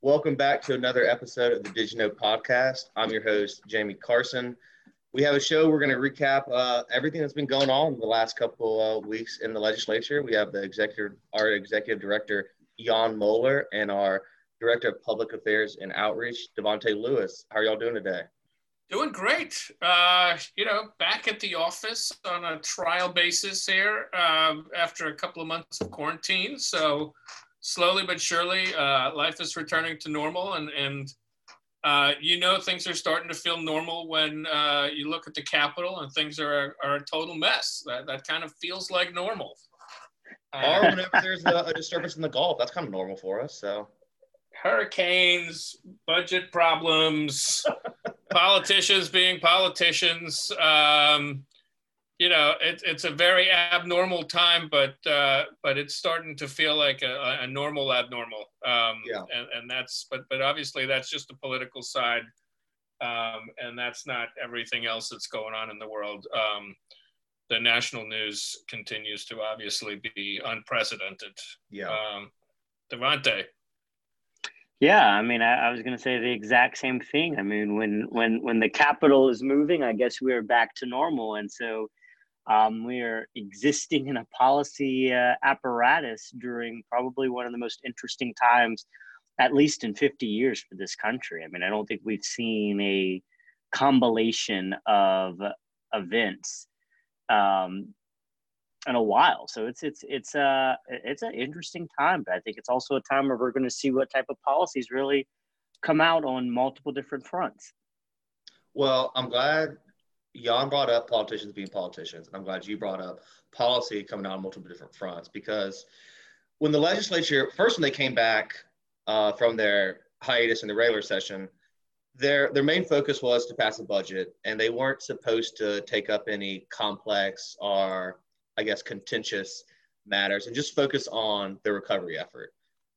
Welcome back to another episode of the Digino podcast. I'm your host, Jamie Carson. We have a show. We're going to recap uh, everything that's been going on the last couple uh, weeks in the legislature. We have the executive, our executive director, Jan Moller, and our director of public affairs and outreach, Davante Lewis. How are y'all doing today? Doing great. Uh, you know, back at the office on a trial basis here um, after a couple of months of quarantine. So slowly but surely, uh, life is returning to normal, and and uh, you know things are starting to feel normal when uh, you look at the Capitol and things are, are a total mess. That, that kind of feels like normal. or whenever there's a, a, disturbance in the Gulf, that's kind of normal for us. So hurricanes, budget problems, politicians being politicians. Um, you know, it, it's a very abnormal time, but uh, but it's starting to feel like a, a normal abnormal. Um, yeah. And, and that's but but obviously that's just the political side, um, and that's not everything else that's going on in the world. Um, the national news continues to obviously be unprecedented. Yeah. Um, Davante. Yeah, I mean, I, I was going to say the exact same thing. I mean, when when when the capital is moving, I guess we're back to normal, and so um, we are existing in a policy uh, apparatus during probably one of the most interesting times, at least in 50 years for this country. I mean, I don't think we've seen a combination of events um, in a while. So it's it's it's a it's an interesting time, but I think it's also a time where we're going to see what type of policies really come out on multiple different fronts. Well, I'm glad Jan brought up politicians being politicians, and I'm glad you brought up policy coming out on multiple different fronts because when the legislature first when they came back uh, from their hiatus in the regular session, their their main focus was to pass a budget, and they weren't supposed to take up any complex or I guess contentious matters and just focus on the recovery effort.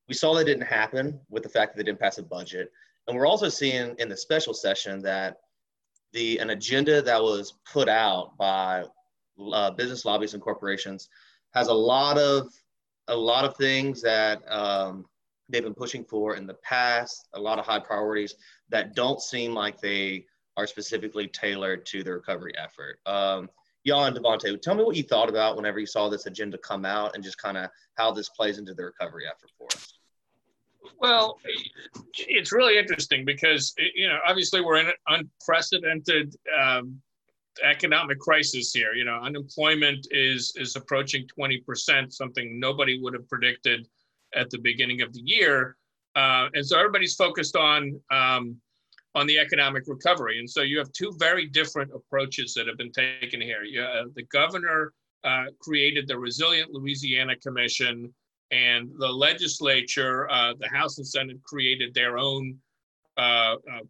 We saw that didn't happen with the fact that they didn't pass a budget, and we're also seeing in the special session that the an agenda that was put out by uh, business lobbies and corporations has a lot of a lot of things that um, they've been pushing for in the past, a lot of high priorities that don't seem like they are specifically tailored to the recovery effort. Um, Y'all and Davante, tell me what you thought about whenever you saw this agenda come out and just kind of how this plays into the recovery effort for us. Well, it's really interesting because you know obviously we're in an unprecedented um, economic crisis here. You know, unemployment is is approaching twenty percent, something nobody would have predicted at the beginning of the year, uh, and so everybody's focused on um, on the economic recovery. And so you have two very different approaches that have been taken here. You, uh, the governor uh, created the Resilient Louisiana Commission and the legislature, uh, the House and Senate created their own, uh, uh,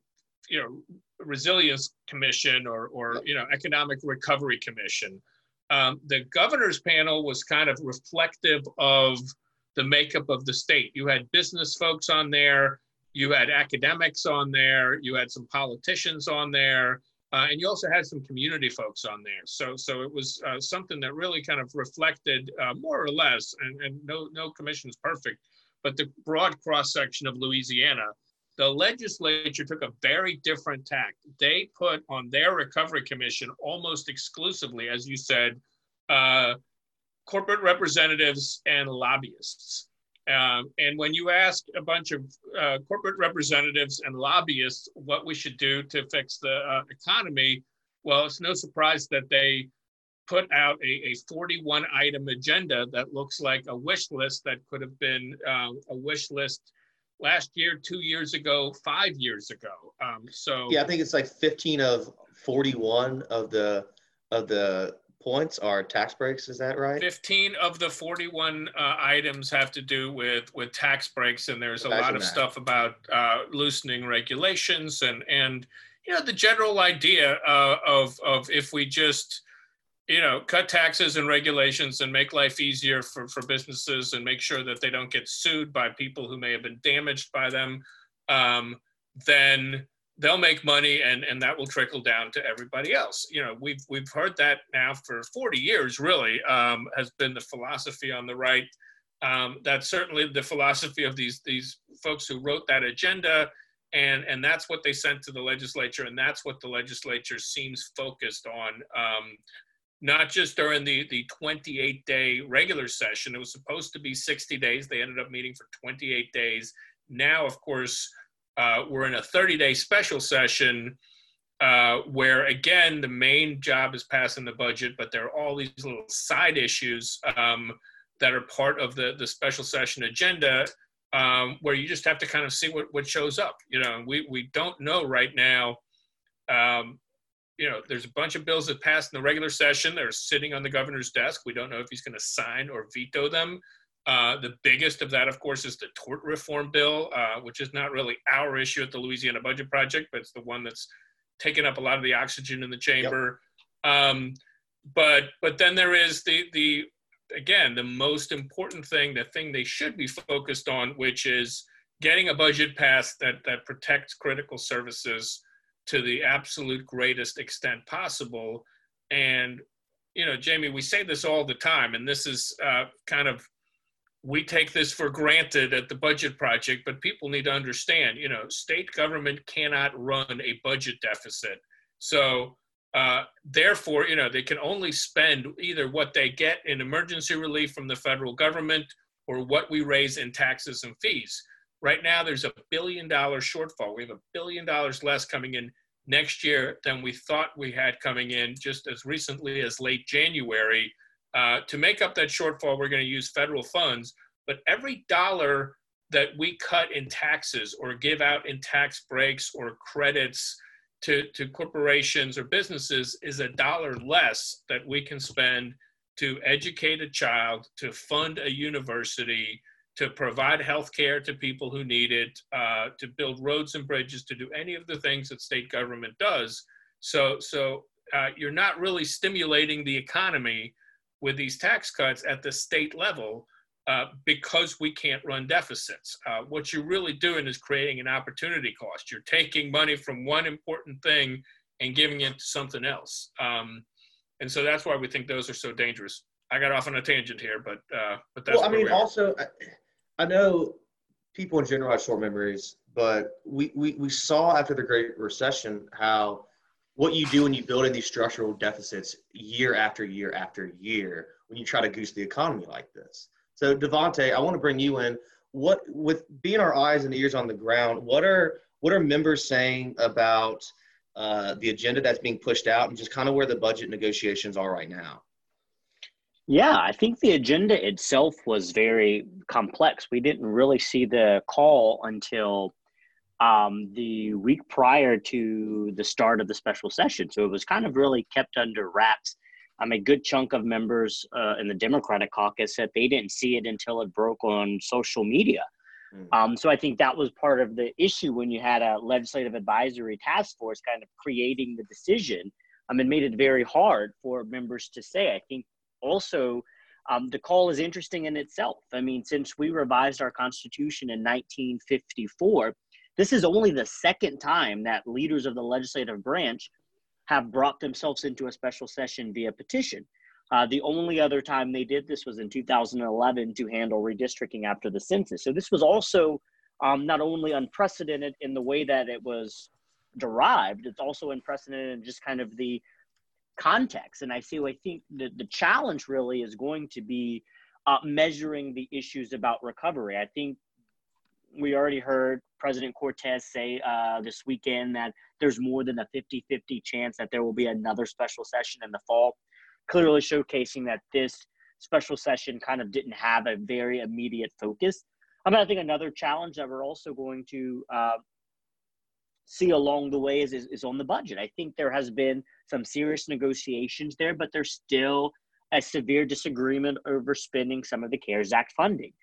you know, resilience commission or, or you know, economic recovery commission. Um, the governor's panel was kind of reflective of the makeup of the state. You had business folks on there, you had academics on there, you had some politicians on there, uh, and you also had some community folks on there. So, so it was uh, something that really kind of reflected uh, more or less, and, and no, no commission is perfect, but the broad cross section of Louisiana. The legislature took a very different tack. They put on their recovery commission almost exclusively, as you said, uh, corporate representatives and lobbyists. Um, and when you ask a bunch of uh, corporate representatives and lobbyists what we should do to fix the uh, economy, well, it's no surprise that they put out a, a 41 item agenda that looks like a wish list that could have been uh, a wish list last year, two years ago, five years ago. Um, so yeah, I think it's like 15 of 41 of the of the points are tax breaks. Is that right? 15 of the 41 uh, items have to do with with tax breaks, and there's a lot of that. stuff about uh, loosening regulations and and you know the general idea uh, of of if we just you know cut taxes and regulations and make life easier for for businesses and make sure that they don't get sued by people who may have been damaged by them, um, then they'll make money and, and that will trickle down to everybody else. You know, we've, we've heard that now for 40 years, really, um, has been the philosophy on the right. Um, that's certainly the philosophy of these, these folks who wrote that agenda. And, and that's what they sent to the legislature. And that's what the legislature seems focused on. Um, not just during the, the 28 day regular session. It was supposed to be 60 days. They ended up meeting for 28 days. Now, of course, uh, we're in a 30 day special session uh, where, again, the main job is passing the budget, but there are all these little side issues um, that are part of the, the special session agenda um, where you just have to kind of see what, what shows up. You know, we, we don't know right now. Um, you know, there's a bunch of bills that passed in the regular session. They're sitting on the governor's desk. We don't know if he's going to sign or veto them. Uh, the biggest of that, of course, is the tort reform bill, uh, which is not really our issue at the Louisiana Budget Project, but it's the one that's taken up a lot of the oxygen in the chamber. Yep. Um, but but then there is the the again the most important thing, the thing they should be focused on, which is getting a budget passed that that protects critical services to the absolute greatest extent possible. And you know, Jamie, we say this all the time, and this is uh, kind of we take this for granted at the budget project, but people need to understand, you know, state government cannot run a budget deficit. So uh, therefore, you know, they can only spend either what they get in emergency relief from the federal government or what we raise in taxes and fees. Right now, there's a billion dollar shortfall. We have a billion dollars less coming in next year than we thought we had coming in just as recently as late January. Uh, to make up that shortfall, we're going to use federal funds. But every dollar that we cut in taxes or give out in tax breaks or credits to, to corporations or businesses is a dollar less that we can spend to educate a child, to fund a university, to provide health care to people who need it, uh, to build roads and bridges, to do any of the things that state government does. So, so uh, you're not really stimulating the economy with these tax cuts at the state level uh, because we can't run deficits. Uh, what you're really doing is creating an opportunity cost. You're taking money from one important thing and giving it to something else. Um, and so that's why we think those are so dangerous. I got off on a tangent here, but uh, but that's. Well, I mean, also, I, I know people in general have short memories, but we, we we saw after the Great Recession how what you do when you build in these structural deficits year after year after year when you try to goose the economy like this. So Davante, I want to bring you in. What with being our eyes and ears on the ground, what are what are members saying about uh, the agenda that's being pushed out and just kind of where the budget negotiations are right now? Yeah, I think the agenda itself was very complex. We didn't really see the call until um, the week prior to the start of the special session. So it was kind of really kept under wraps. Um, a good chunk of members uh, in the Democratic caucus said they didn't see it until it broke on social media. Mm. Um, so I think that was part of the issue when you had a legislative advisory task force kind of creating the decision. Um, it made it very hard for members to say. I think also um, the call is interesting in itself. I mean, since we revised our Constitution in 1954, this is only the second time that leaders of the legislative branch have brought themselves into a special session via petition. Uh, the only other time they did this was in 2011 to handle redistricting after the census. So this was also um, not only unprecedented in the way that it was derived, it's also unprecedented in just kind of the context. And I see, I think the, the challenge really is going to be uh, measuring the issues about recovery. I think we already heard President Cortez say uh, this weekend that there's more than a 50 50 chance that there will be another special session in the fall, clearly showcasing that this special session kind of didn't have a very immediate focus. I mean, I think another challenge that we're also going to uh, see along the way is, is, is on the budget. I think there has been some serious negotiations there, but there's still a severe disagreement over spending some of the CARES Act funding.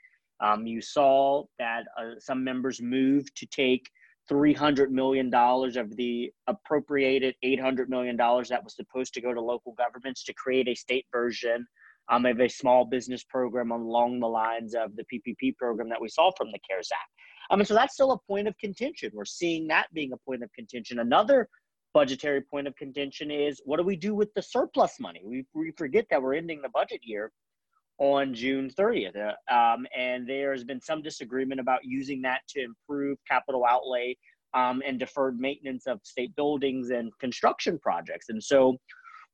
Um, you saw that uh, some members moved to take $300 million of the appropriated $800 million that was supposed to go to local governments to create a state version um, of a small business program along the lines of the PPP program that we saw from the CARES Act. I mean, so that's still a point of contention. We're seeing that being a point of contention. Another budgetary point of contention is what do we do with the surplus money? We, we forget that we're ending the budget year on June 30th. Uh, um, and there's been some disagreement about using that to improve capital outlay um, and deferred maintenance of state buildings and construction projects. And so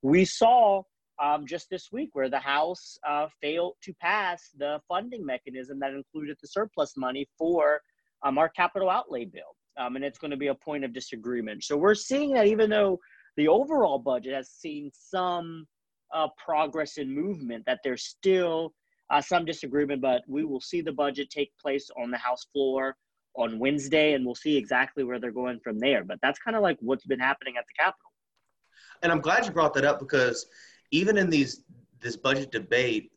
we saw um, just this week where the House uh, failed to pass the funding mechanism that included the surplus money for um, our capital outlay bill. Um, and it's going to be a point of disagreement. So we're seeing that even though the overall budget has seen some uh, progress and movement, that there's still uh, some disagreement, but we will see the budget take place on the House floor on Wednesday, and we'll see exactly where they're going from there. But that's kind of like what's been happening at the Capitol. And I'm glad you brought that up because even in these this budget debate,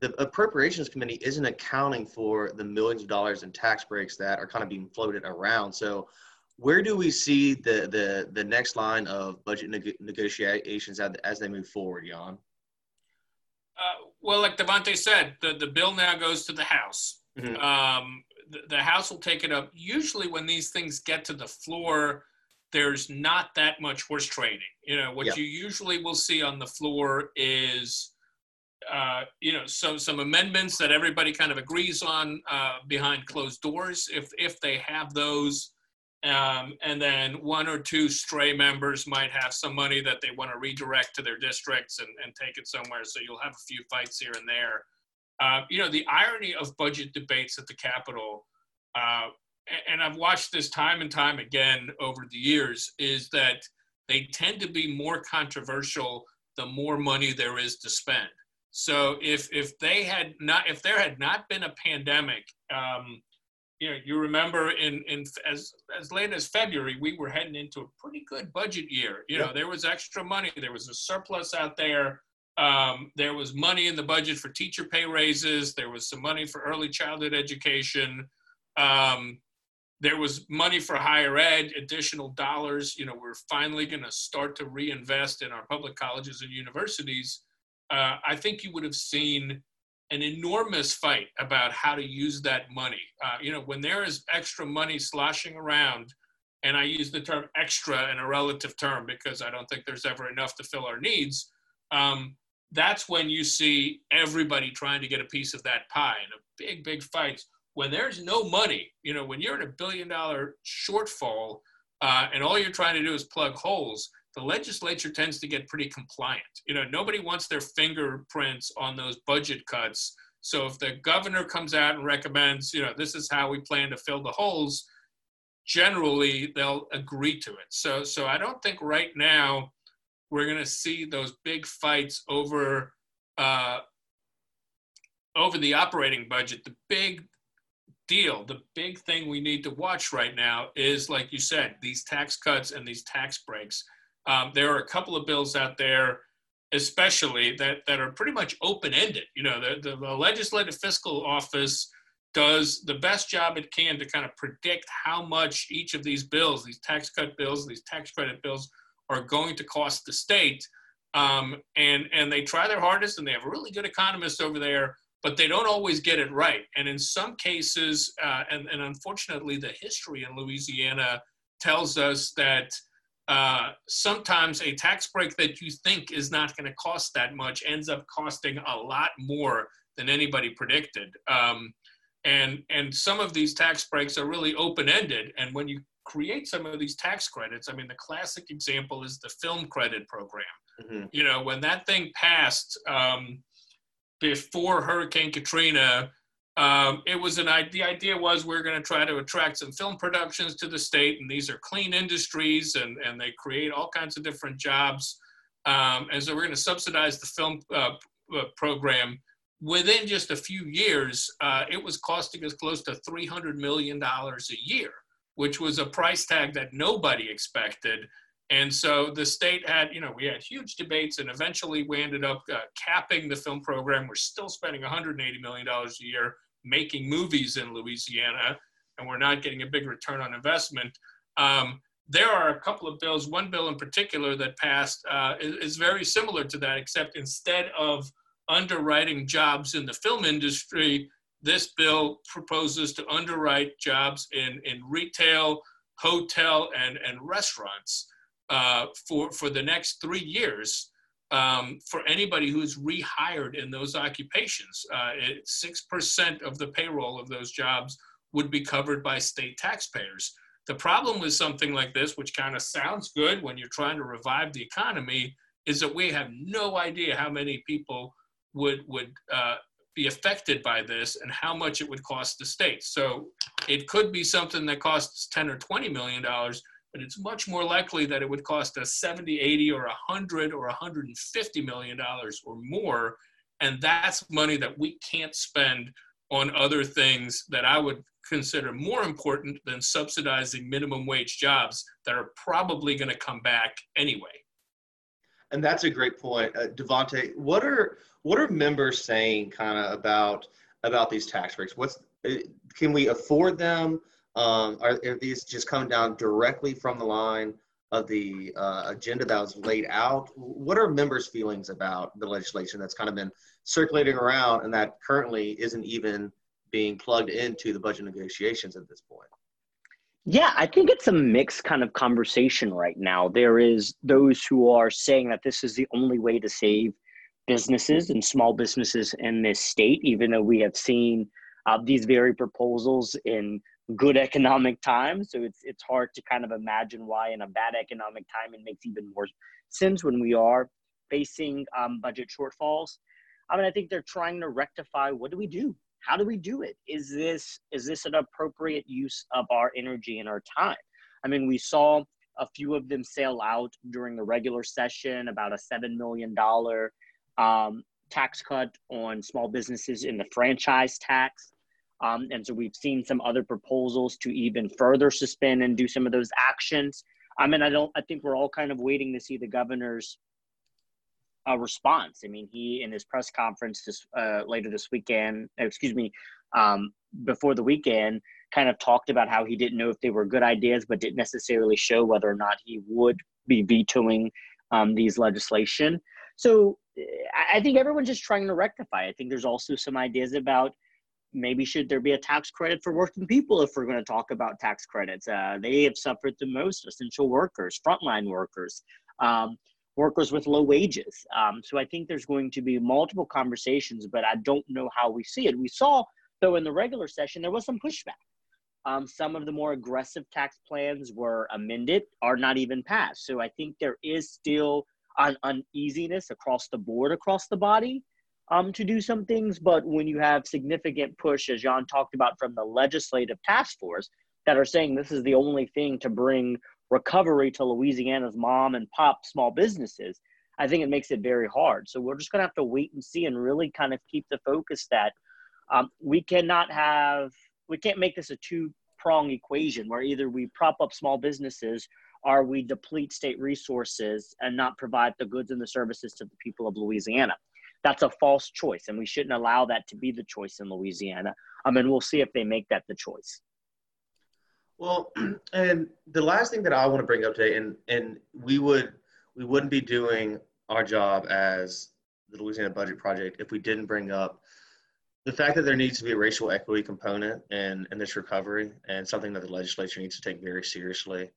the appropriations committee isn't accounting for the millions of dollars in tax breaks that are kind of being floated around. So where do we see the the the next line of budget neg- negotiations as, as they move forward, Jan? Uh, well, like Davante said, the, the bill now goes to the House. Mm-hmm. Um, the, the, House will take it up. Usually, when these things get to the floor, there's not that much horse trading. You know, what you usually will see on the floor is, uh, you know, some some amendments that everybody kind of agrees on uh, behind closed doors, if if they have those. Um, and then one or two stray members might have some money that they want to redirect to their districts and, and take it somewhere. So you'll have a few fights here and there. Uh, you know, the irony of budget debates at the Capitol uh, and I've watched this time and time again over the years, is that they tend to be more controversial the more money there is to spend. So if if they had not if there had not been a pandemic, um, you know, you remember in in as as late as February, we were heading into a pretty good budget year. You know, there was extra money, there was a surplus out there. Um, there was money in the budget for teacher pay raises. There was some money for early childhood education. Um, there was money for higher ed, additional dollars. You know, we're finally going to start to reinvest in our public colleges and universities. Uh, I think you would have seen an enormous fight about how to use that money. Uh, you know, when there is extra money sloshing around, and I use the term extra in a relative term because I don't think there's ever enough to fill our needs. Um, that's when you see everybody trying to get a piece of that pie and a big, big fights when there's no money, you know, when you're in a billion dollar shortfall uh, and all you're trying to do is plug holes, the legislature tends to get pretty compliant. You know, nobody wants their fingerprints on those budget cuts. So if the governor comes out and recommends, you know, this is how we plan to fill the holes, generally they'll agree to it. So so I don't think right now we're going to see those big fights over uh, over the operating budget. The big deal. The big thing we need to watch right now is, like you said, these tax cuts and these tax breaks. Um, there are a couple of bills out there, especially that, that are pretty much open ended. You know, the, the, the legislative fiscal office does the best job it can to kind of predict how much each of these bills, these tax cut bills, these tax credit bills, are going to cost the state. Um, and and they try their hardest, and they have really good economists over there but they don't always get it right. And in some cases, uh, and, and unfortunately, the history in Louisiana tells us that uh, sometimes a tax break that you think is not going to cost that much ends up costing a lot more than anybody predicted. Um, and and some of these tax breaks are really open ended. And when you create some of these tax credits, I mean, the classic example is the film credit program. Mm-hmm. You know, when that thing passed. Um, before Hurricane Katrina, um, it was an the idea was we are going to try to attract some film productions to the state, and these are clean industries, and and they create all kinds of different jobs, um, and so we're going to subsidize the film uh, uh, program. Within just a few years, uh, it was costing us close to three hundred million dollars a year, which was a price tag that nobody expected. And so the state had, you know, we had huge debates, and eventually we ended up uh, capping the film program. We're still spending $180 million a year making movies in Louisiana, and we're not getting a big return on investment. Um, there are a couple of bills, one bill in particular that passed uh, is, is very similar to that, except instead of underwriting jobs in the film industry, this bill proposes to underwrite jobs in, in retail, hotel, and, and restaurants uh, for, for the next three years um, for anybody who's rehired in those occupations. Uh, 6% of the payroll of those jobs would be covered by state taxpayers. The problem with something like this, which kind of sounds good when you're trying to revive the economy, is that we have no idea how many people would would uh, be affected by this and how much it would cost the state. So it could be something that costs 10 or 20 million dollars, but it's much more likely that it would cost us 70, 80 or 100 or 150 million dollars or more and that's money that we can't spend on other things that I would consider more important than subsidizing minimum wage jobs that are probably going to come back anyway. And that's a great point, uh, Davante. What are what are members saying, kind of about about these tax breaks? What's uh, can we afford them? Um, are, are, these just coming down directly from the line of the uh, agenda that was laid out? What are members' feelings about the legislation that's kind of been circulating around and that currently isn't even being plugged into the budget negotiations at this point? Yeah, I think it's a mixed kind of conversation right now. There is those who are saying that this is the only way to save businesses and small businesses in this state, even though we have seen uh, these very proposals in good economic times. So it's it's hard to kind of imagine why in a bad economic time it makes even more sense when we are facing um, budget shortfalls. I mean, I think they're trying to rectify what do we do? how do we do it is this is this an appropriate use of our energy and our time i mean we saw a few of them sail out during the regular session about a $7 million um, tax cut on small businesses in the franchise tax um, and so we've seen some other proposals to even further suspend and do some of those actions i mean i don't i think we're all kind of waiting to see the governor's a response. I mean, he in his press conference this uh, later this weekend, excuse me, um, before the weekend, kind of talked about how he didn't know if they were good ideas, but didn't necessarily show whether or not he would be vetoing um, these legislation. So I think everyone's just trying to rectify. I think there's also some ideas about maybe should there be a tax credit for working people if we're going to talk about tax credits. Uh, they have suffered the most, essential workers, frontline workers. Um, workers with low wages. Um, so I think there's going to be multiple conversations, but I don't know how we see it. We saw, though, in the regular session, there was some pushback. Um, some of the more aggressive tax plans were amended or not even passed. So I think there is still an uneasiness across the board, across the body, um, to do some things. But when you have significant push, as John talked about, from the legislative task force that are saying this is the only thing to bring recovery to Louisiana's mom and pop small businesses, I think it makes it very hard. So we're just going to have to wait and see and really kind of keep the focus that um, we cannot have, we can't make this a two prong equation where either we prop up small businesses or we deplete state resources and not provide the goods and the services to the people of Louisiana. That's a false choice, and we shouldn't allow that to be the choice in Louisiana. I mean, we'll see if they make that the choice. Well, and the last thing that I want to bring up today, and and we would we wouldn't be doing our job as the Louisiana Budget Project if we didn't bring up the fact that there needs to be a racial equity component in, in this recovery and something that the legislature needs to take very seriously.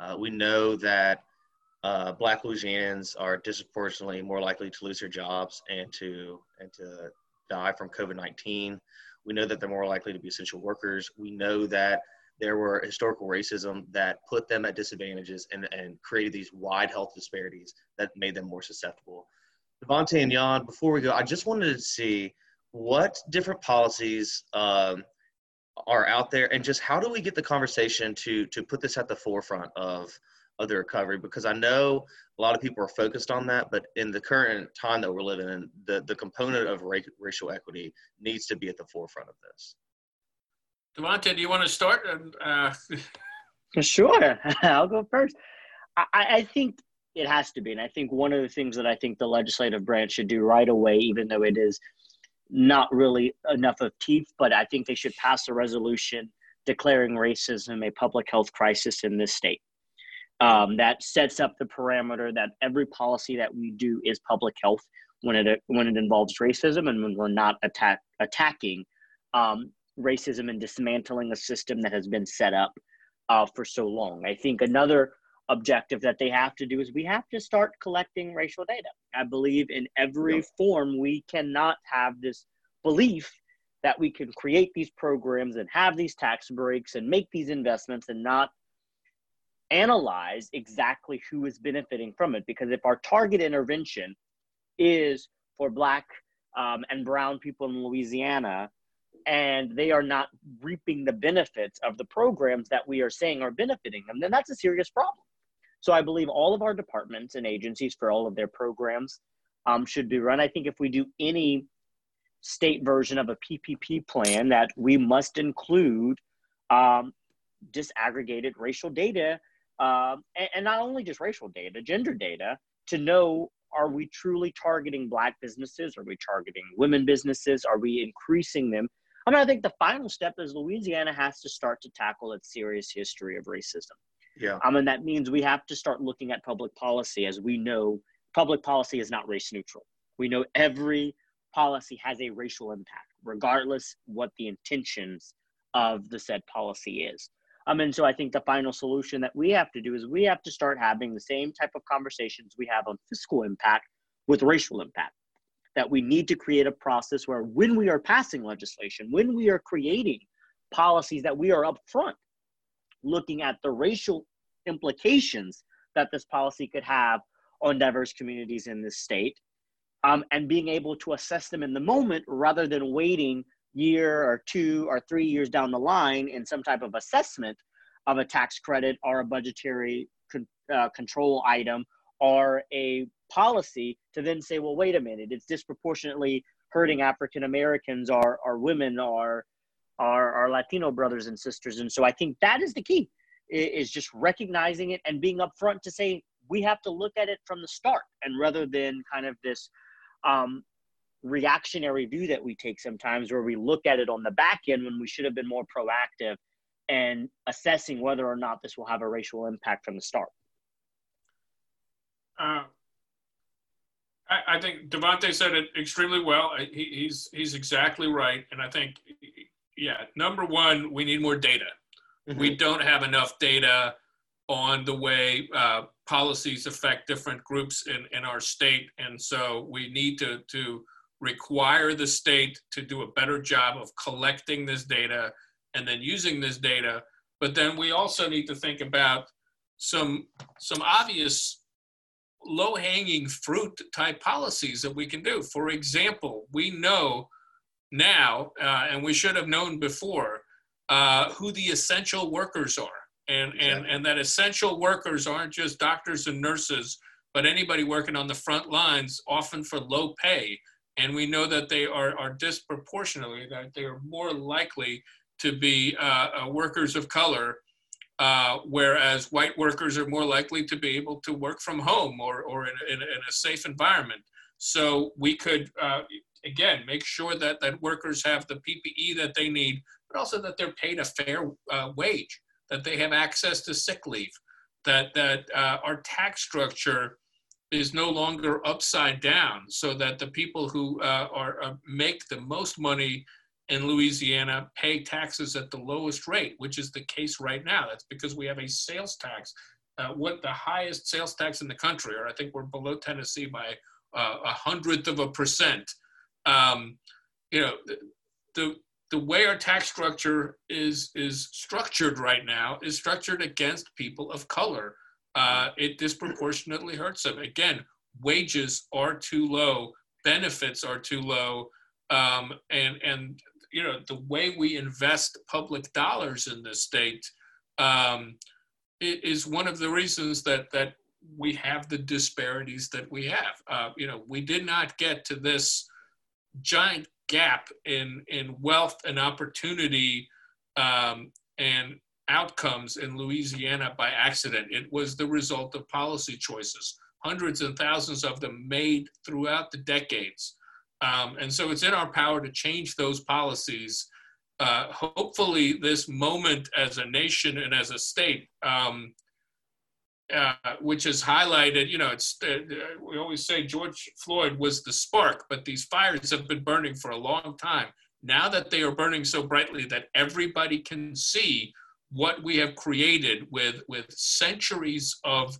Uh, we know that uh, Black Louisianans are disproportionately more likely to lose their jobs and to and to die from COVID-19. We know that they're more likely to be essential workers. We know that there were historical racism that put them at disadvantages and, and created these wide health disparities that made them more susceptible. Davante and Jan, before we go, I just wanted to see what different policies um, are out there and just how do we get the conversation to to put this at the forefront of of the recovery because I know a lot of people are focused on that, but in the current time that we're living in, the, the component of ra- racial equity needs to be at the forefront of this. Davante, do you want to start? Uh, sure, I'll go first. I, I think it has to be, and I think one of the things that I think the legislative branch should do right away, even though it is not really enough of teeth, but I think they should pass a resolution declaring racism a public health crisis in this state. Um, that sets up the parameter that every policy that we do is public health when it when it involves racism and when we're not attack, attacking um, racism and dismantling a system that has been set up uh, for so long. I think another objective that they have to do is we have to start collecting racial data. I believe in every form we cannot have this belief that we can create these programs and have these tax breaks and make these investments and not analyze exactly who is benefiting from it. Because if our target intervention is for Black um, and Brown people in Louisiana, and they are not reaping the benefits of the programs that we are saying are benefiting them, then that's a serious problem. So I believe all of our departments and agencies for all of their programs um, should be run. I think if we do any state version of a PPP plan, that we must include um, disaggregated racial data, um, and, and not only just racial data, gender data, to know are we truly targeting black businesses? Are we targeting women businesses? Are we increasing them? I mean, I think the final step is Louisiana has to start to tackle its serious history of racism. Yeah. Um, and that means we have to start looking at public policy as we know public policy is not race neutral. We know every policy has a racial impact, regardless what the intentions of the said policy is. Um, and so I think the final solution that we have to do is we have to start having the same type of conversations we have on fiscal impact with racial impact. That we need to create a process where when we are passing legislation, when we are creating policies, that we are upfront looking at the racial implications that this policy could have on diverse communities in this state um, and being able to assess them in the moment rather than waiting year or two or three years down the line in some type of assessment of a tax credit or a budgetary con- uh, control item or a policy to then say well wait a minute it's disproportionately hurting african americans or, or women or our, our Latino brothers and sisters. And so I think that is the key is just recognizing it and being upfront to say we have to look at it from the start and rather than kind of this um, reactionary view that we take sometimes where we look at it on the back end when we should have been more proactive and assessing whether or not this will have a racial impact from the start. Uh, I, I, think Davante said it extremely well. He, he's he's exactly right, and I think yeah, number one, we need more data. Mm-hmm. We don't have enough data on the way uh, policies affect different groups in, in our state. And so we need to, to require the state to do a better job of collecting this data and then using this data. But then we also need to think about some, some obvious low hanging fruit type policies that we can do. For example, we know now, uh, and we should have known before, uh, who the essential workers are. And, and, and that essential workers aren't just doctors and nurses, but anybody working on the front lines, often for low pay. And we know that they are, are disproportionately, that they are more likely to be uh, uh workers of color, uh, whereas white workers are more likely to be able to work from home or, or in, in, in a safe environment. So we could, uh, again, make sure that, that workers have the PPE that they need, but also that they're paid a fair uh, wage, that they have access to sick leave, that, that uh, our tax structure is no longer upside down so that the people who uh, are uh, make the most money in Louisiana pay taxes at the lowest rate, which is the case right now. That's because we have a sales tax, uh, what the highest sales tax in the country, or I think we're below Tennessee by uh, a hundredth of a percent um, you know, the, the way our tax structure is is structured right now is structured against people of color. Uh, it disproportionately hurts them. Again, wages are too low, benefits are too low, um, and and you know the way we invest public dollars in this state um, is one of the reasons that that we have the disparities that we have. Uh, you know, we did not get to this giant gap in in wealth and opportunity um, and outcomes in Louisiana by accident. It was the result of policy choices, hundreds and thousands of them made throughout the decades. Um, and so it's in our power to change those policies. Uh, hopefully, this moment as a nation and as a state um, uh, which is highlighted. You know, it's uh, we always say George Floyd was the spark, but these fires have been burning for a long time. now that they are burning so brightly that everybody can see what we have created with, with centuries of,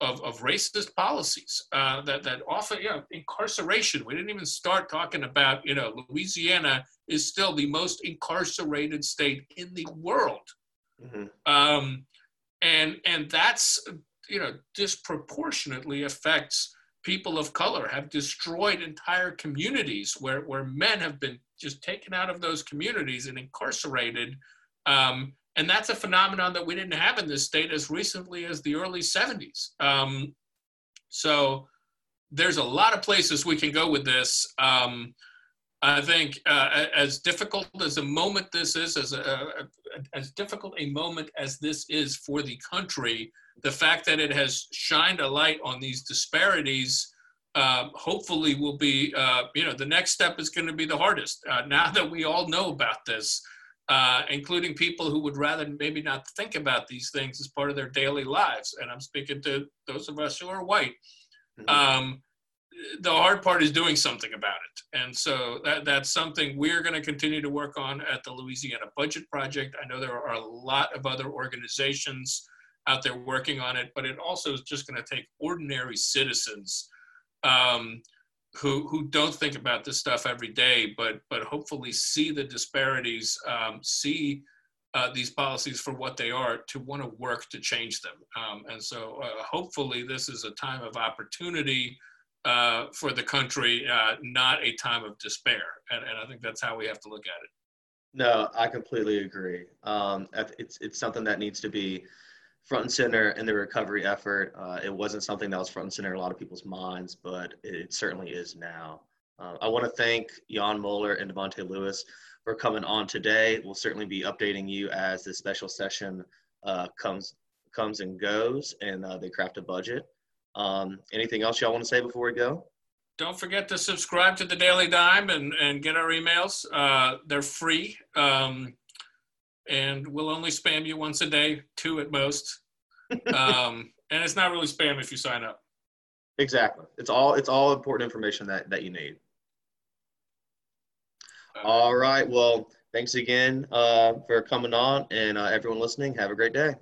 of, of racist policies uh, that, that often, you know, incarceration. We didn't even start talking about, you know, Louisiana is still the most incarcerated state in the world. Mm-hmm. Um, and, and that's, you know, disproportionately affects people of color, have destroyed entire communities where, where men have been just taken out of those communities and incarcerated. Um, and that's a phenomenon that we didn't have in this state as recently as the early 70s. Um, so there's a lot of places we can go with this. Um, I think uh, as difficult as a moment this is, as, a, as difficult a moment as this is for the country, the fact that it has shined a light on these disparities uh, hopefully will be, uh, you know, the next step is going to be the hardest. Uh, now that we all know about this, uh, including people who would rather maybe not think about these things as part of their daily lives. And I'm speaking to those of us who are white. Mm-hmm. Um, the hard part is doing something about it. And so that, that's something we're going to continue to work on at the Louisiana Budget Project. I know there are a lot of other organizations out there working on it, but it also is just going to take ordinary citizens um, who who don't think about this stuff every day, but but hopefully see the disparities, um, see uh, these policies for what they are, to want to work to change them. Um, and so uh, hopefully this is a time of opportunity uh, for the country, uh, not a time of despair. And, and I think that's how we have to look at it. No, I completely agree. Um, it's it's something that needs to be front and center in the recovery effort. Uh, it wasn't something that was front and center in a lot of people's minds, but it certainly is now. Uh, I want to thank Jan Moller and Davante Lewis for coming on today. We'll certainly be updating you as this special session uh, comes comes and goes, and uh, they craft a budget. Um, anything else y'all want to say before we go? Don't forget to subscribe to the Daily Dime and, and get our emails. Uh, they're free. Um, and we'll only spam you once a day, two at most. um, and it's not really spam if you sign up. Exactly. It's all it's all important information that that you need. all right. Well, thanks again uh, for coming on, and uh, everyone listening. Have a great day.